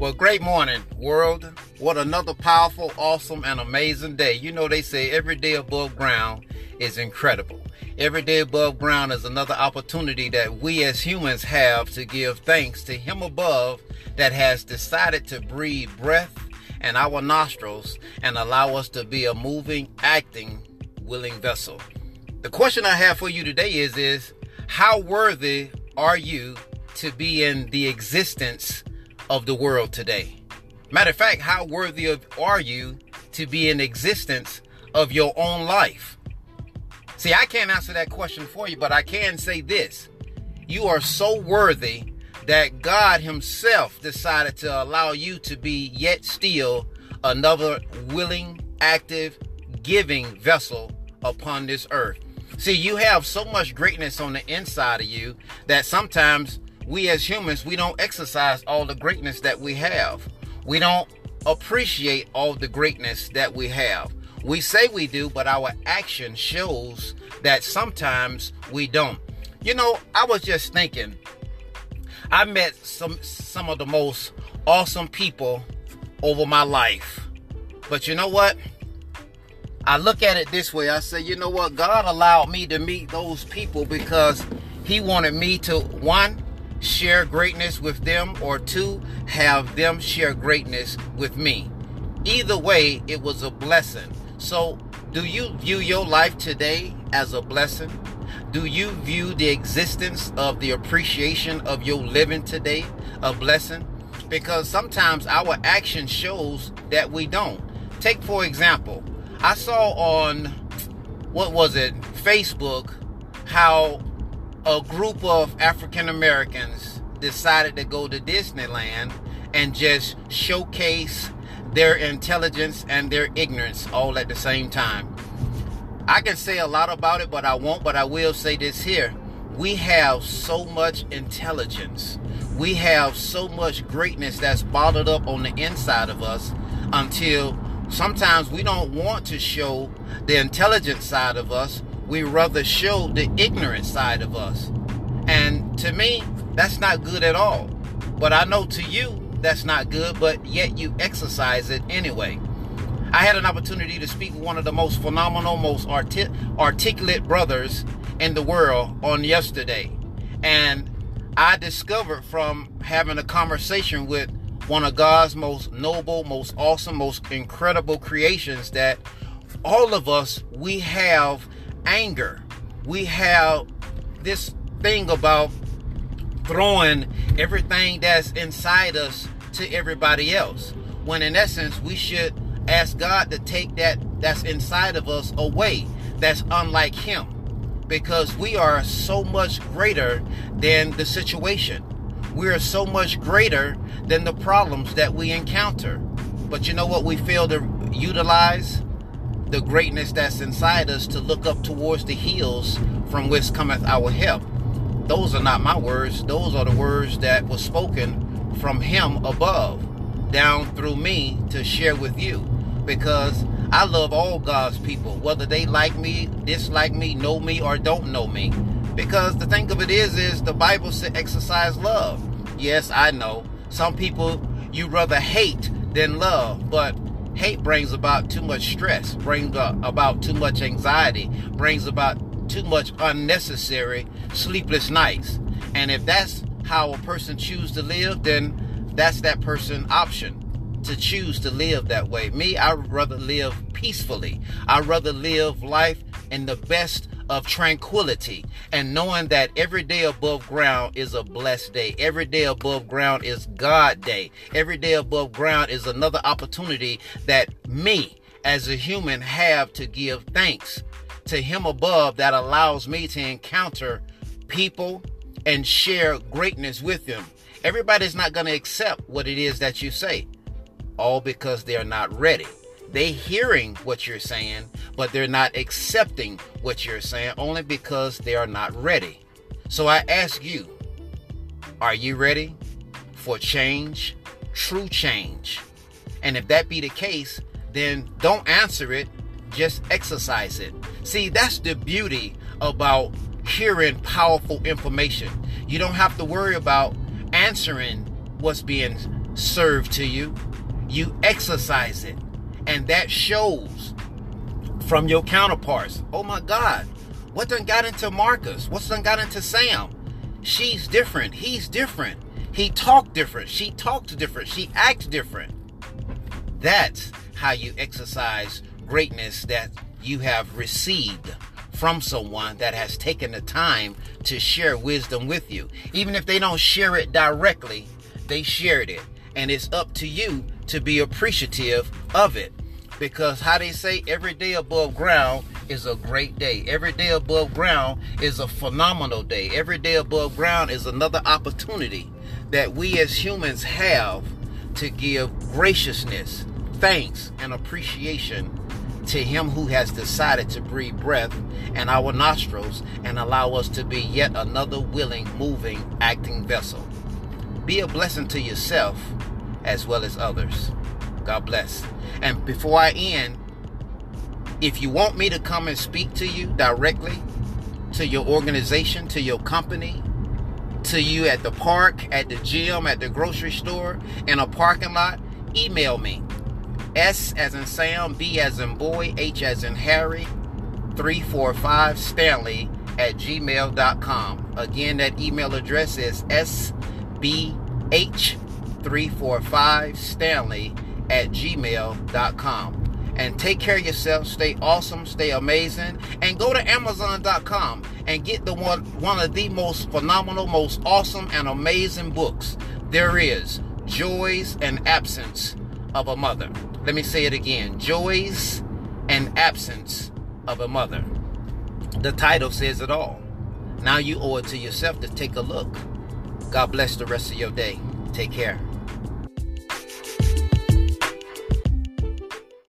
Well, great morning, world. What another powerful, awesome, and amazing day. You know, they say every day above ground is incredible. Every day above ground is another opportunity that we as humans have to give thanks to Him above that has decided to breathe breath in our nostrils and allow us to be a moving, acting, willing vessel. The question I have for you today is, is how worthy are you to be in the existence of the world today? Matter of fact, how worthy of, are you to be in existence of your own life? See, I can't answer that question for you, but I can say this. You are so worthy that God Himself decided to allow you to be yet still another willing, active, giving vessel upon this earth. See, you have so much greatness on the inside of you that sometimes we as humans, we don't exercise all the greatness that we have. We don't appreciate all the greatness that we have. We say we do, but our action shows that sometimes we don't. You know, I was just thinking, I met some some of the most awesome people over my life. But you know what? I look at it this way. I say, you know what? God allowed me to meet those people because he wanted me to one share greatness with them, or two, have them share greatness with me. Either way, it was a blessing. So, do you view your life today as a blessing? Do you view the existence of the appreciation of your living today a blessing? Because sometimes our action shows that we don't. Take, for example, I saw on, what was it, Facebook, how a group of African Americans decided to go to Disneyland and just showcase their intelligence and their ignorance all at the same time. I can say a lot about it, but I won't, but I will say this here. We have so much intelligence. We have so much greatness that's bottled up on the inside of us until sometimes we don't want to show the intelligent side of us we rather show the ignorant side of us. And to me, that's not good at all. But I know to you, that's not good, but yet you exercise it anyway. I had an opportunity to speak with one of the most phenomenal, most arti- articulate brothers in the world on yesterday. And I discovered from having a conversation with one of God's most noble, most awesome, most incredible creations that all of us, we have anger. We have this thing about throwing everything that's inside us to everybody else. When in essence, we should ask God to take that that's inside of us away, that's unlike Him. Because we are so much greater than the situation. We are so much greater than the problems that we encounter. But you know what we fail to utilize? The greatness that's inside us to look up towards the hills from which cometh our help. Those are not my words, those are the words that were spoken from Him above, down through me to share with you. Because I love all God's people, whether they like me, dislike me, know me, or don't know me. Because the thing of it is, is the Bible said exercise love. Yes, I know. Some people you rather hate than love, but hate brings about too much stress, brings uh, about too much anxiety, brings about too much unnecessary sleepless nights. And if that's how a person chooses to live, then that's that person's option to choose to live that way. Me, I'd rather live peacefully. I'd rather live life in the best of tranquility and knowing that every day above ground is a blessed day. Every day above ground is God day. Every day above ground is another opportunity that me as a human have to give thanks to him above that allows me to encounter people and share greatness with them. Everybody's not going to accept what it is that you say all because they're not ready. They hearing what you're saying, but they're not accepting what you're saying only because they are not ready. So I ask you, are you ready for change? True change. And if that be the case, then don't answer it, just exercise it. See, that's the beauty about hearing powerful information. You don't have to worry about answering what's being served to you, you exercise it. And that shows from your counterparts. Oh my God, what done got into Marcus? What's done got into Sam? She's different. He's different. He talked different. She talked different. She acts different. That's how you exercise greatness that you have received from someone that has taken the time to share wisdom with you. Even if they don't share it directly, they shared it. And it's up to you to be appreciative of it. Because how they say every day above ground is a great day. Every day above ground is a phenomenal day. Every day above ground is another opportunity that we as humans have to give graciousness, thanks, and appreciation to Him who has decided to breathe breath in our nostrils and allow us to be yet another willing, moving, acting vessel. Be a blessing to yourself as well as others. God bless. And before I end, if you want me to come and speak to you directly, to your organization, to your company, to you at the park, at the gym, at the grocery store, in a parking lot, email me S as in Sam, B as in boy, H as in Harry, 345 Stanley at gmail.com. Again, that email address is SBH345 Stanley at gmail.com. And take care of yourself. Stay awesome. Stay amazing. And go to Amazon.com and get the one one of the most phenomenal, most awesome, and amazing books there is. Joys and Absence of a Mother. Let me say it again Joys and Absence of a Mother. The title says it all. Now you owe it to yourself to take a look. God bless the rest of your day. Take care.